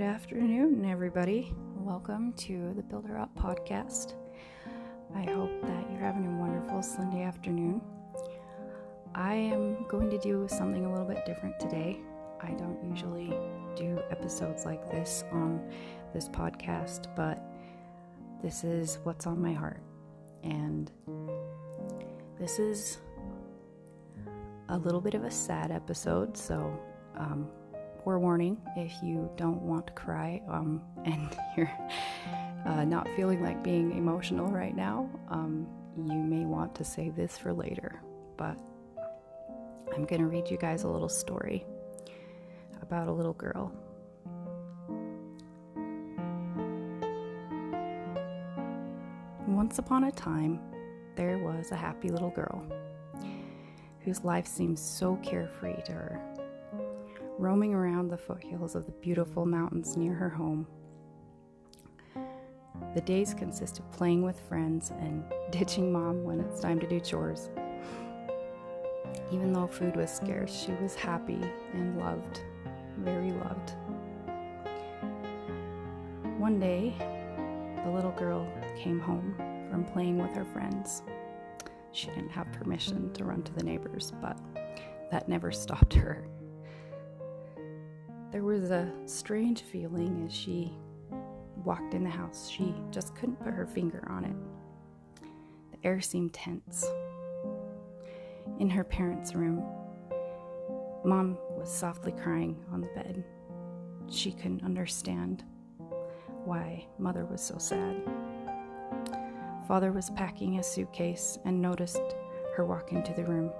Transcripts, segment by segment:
Good afternoon, everybody. Welcome to the Build Her Up podcast. I hope that you're having a wonderful Sunday afternoon. I am going to do something a little bit different today. I don't usually do episodes like this on this podcast, but this is what's on my heart. And this is a little bit of a sad episode, so um, forewarning if you don't want to cry um, and you're uh, not feeling like being emotional right now, um, you may want to save this for later. But I'm going to read you guys a little story about a little girl. Once upon a time, there was a happy little girl whose life seemed so carefree to her roaming around the foothills of the beautiful mountains near her home. The days consist of playing with friends and ditching mom when it's time to do chores. Even though food was scarce, she was happy and loved, very loved. One day, the little girl came home from playing with her friends. She didn't have permission to run to the neighbors, but that never stopped her. There was a strange feeling as she walked in the house. She just couldn't put her finger on it. The air seemed tense. In her parents' room, Mom was softly crying on the bed. She couldn't understand why Mother was so sad. Father was packing his suitcase and noticed her walk into the room.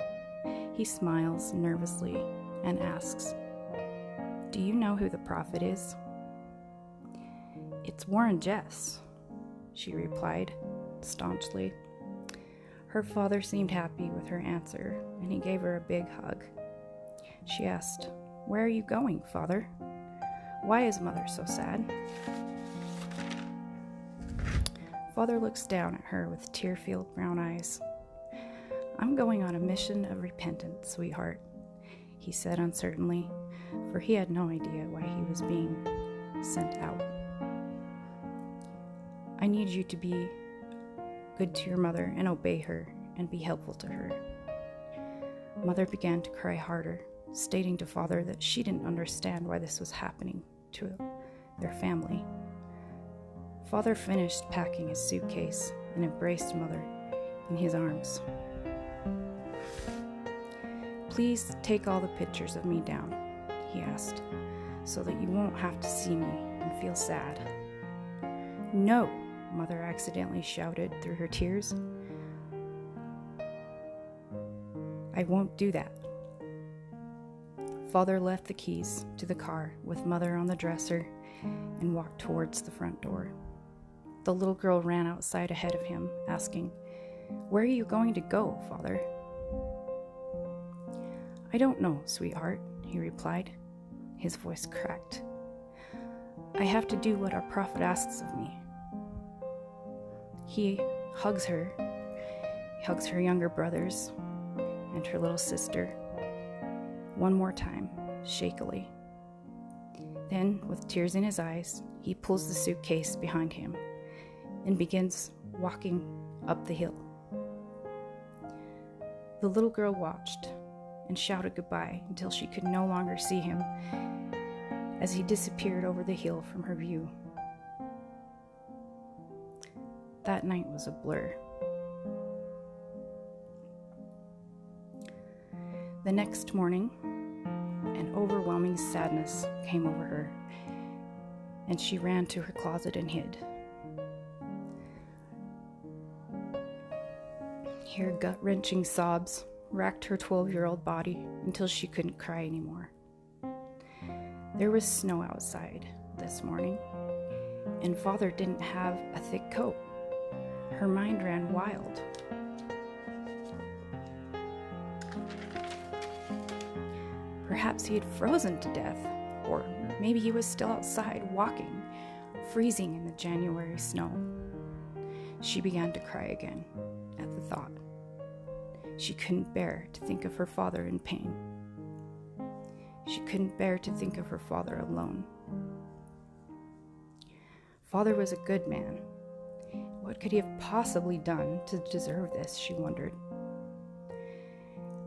He smiles nervously and asks, do you know who the prophet is? It's Warren Jeffs, she replied staunchly. Her father seemed happy with her answer, and he gave her a big hug. She asked, Where are you going, father? Why is mother so sad? Father looks down at her with tear filled brown eyes. I'm going on a mission of repentance, sweetheart, he said uncertainly for he had no idea why he was being sent out. I need you to be good to your mother and obey her and be helpful to her. Mother began to cry harder, stating to father that she didn't understand why this was happening to their family. Father finished packing his suitcase and embraced mother in his arms. Please take all the pictures of me down he asked, so that you won't have to see me and feel sad. No, Mother accidentally shouted through her tears. I won't do that. Father left the keys to the car with Mother on the dresser and walked towards the front door. The little girl ran outside ahead of him, asking, Where are you going to go, Father? I don't know, sweetheart, he replied. His voice cracked. I have to do what our prophet asks of me. He hugs her. He hugs her younger brothers and her little sister. One more time, shakily. Then, with tears in his eyes, he pulls the suitcase behind him and begins walking up the hill. The little girl watched and shouted goodbye until she could no longer see him as he disappeared over the hill from her view. That night was a blur. The next morning, an overwhelming sadness came over her, and she ran to her closet and hid. Here, gut wrenching sobs racked her 12 year old body until she couldn't cry anymore. There was snow outside this morning, and Father didn't have a thick coat. Her mind ran wild. Perhaps he had frozen to death, or maybe he was still outside walking, freezing in the January snow. She began to cry again at the thought. She couldn't bear to think of her father in pain. She couldn't bear to think of her father alone. Father was a good man. What could he have possibly done to deserve this? she wondered.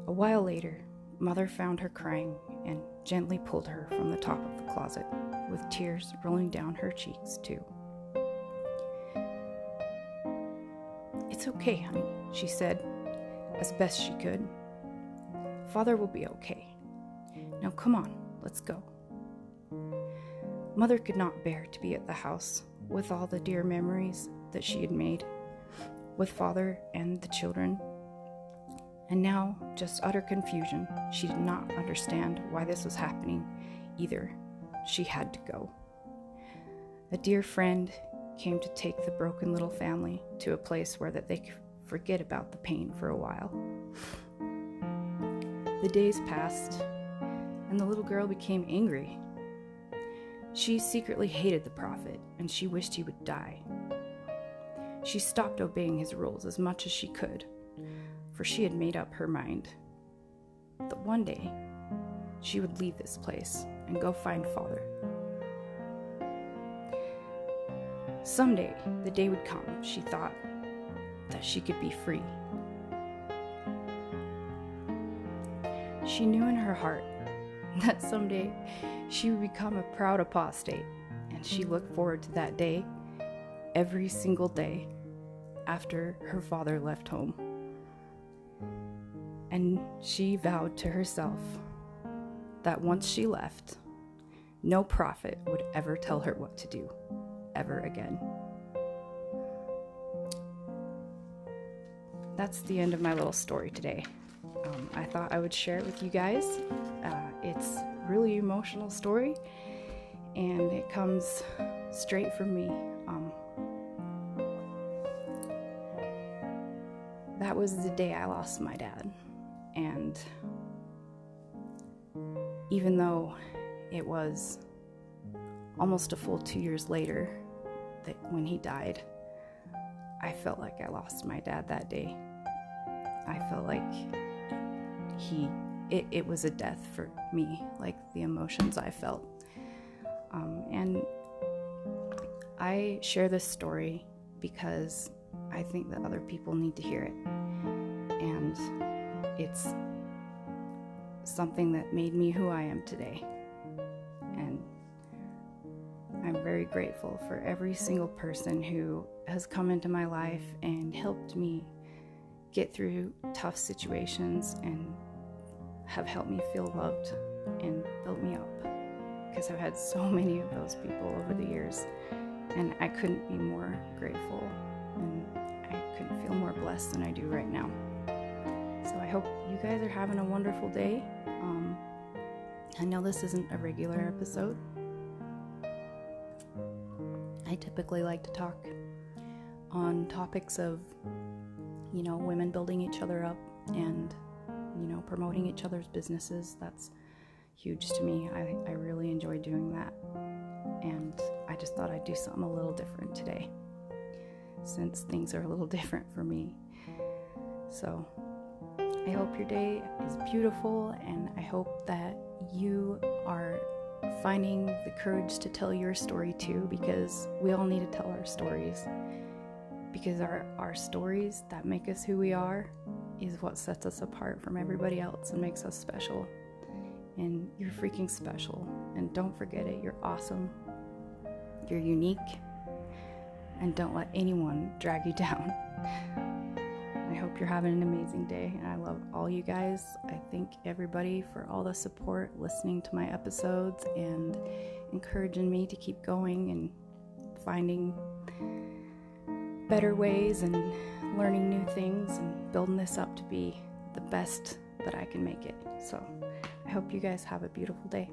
A while later, Mother found her crying and gently pulled her from the top of the closet, with tears rolling down her cheeks, too. It's okay, honey, she said, as best she could. Father will be okay. Now come on, let's go. Mother could not bear to be at the house with all the dear memories that she had made with father and the children. And now, just utter confusion. She did not understand why this was happening either. She had to go. A dear friend came to take the broken little family to a place where that they could forget about the pain for a while. The days passed, and the little girl became angry she secretly hated the prophet, and she wished he would die. She stopped obeying his rules as much as she could, for she had made up her mind that one day she would leave this place and go find father. Someday the day would come, she thought, that she could be free. She knew in her heart that someday she would become a proud apostate, and she looked forward to that day every single day after her father left home. And she vowed to herself that once she left, no prophet would ever tell her what to do, ever again. That's the end of my little story today. Um, I thought I would share it with you guys. Uh, it's really emotional story, and it comes straight from me. Um, that was the day I lost my dad, and even though it was almost a full two years later that when he died, I felt like I lost my dad that day. I felt like he it, it was a death for me, like the emotions I felt. Um, and I share this story because I think that other people need to hear it. And it's something that made me who I am today. And I'm very grateful for every single person who has come into my life and helped me get through tough situations and have helped me feel loved and built me up because I've had so many of those people over the years and I couldn't be more grateful and I couldn't feel more blessed than I do right now. So I hope you guys are having a wonderful day. Um, I know this isn't a regular episode. I typically like to talk on topics of, you know, women building each other up and you know, promoting each other's businesses. That's huge to me. I, I really enjoy doing that. And I just thought I'd do something a little different today since things are a little different for me. So I hope your day is beautiful and I hope that you are finding the courage to tell your story too because we all need to tell our stories because our, our stories that make us who we are is what sets us apart from everybody else and makes us special. And you're freaking special. And don't forget it, you're awesome. You're unique. And don't let anyone drag you down. I hope you're having an amazing day. And I love all you guys. I thank everybody for all the support, listening to my episodes, and encouraging me to keep going and finding better ways and learning new things and building this up to be the best that I can make it. So I hope you guys have a beautiful day.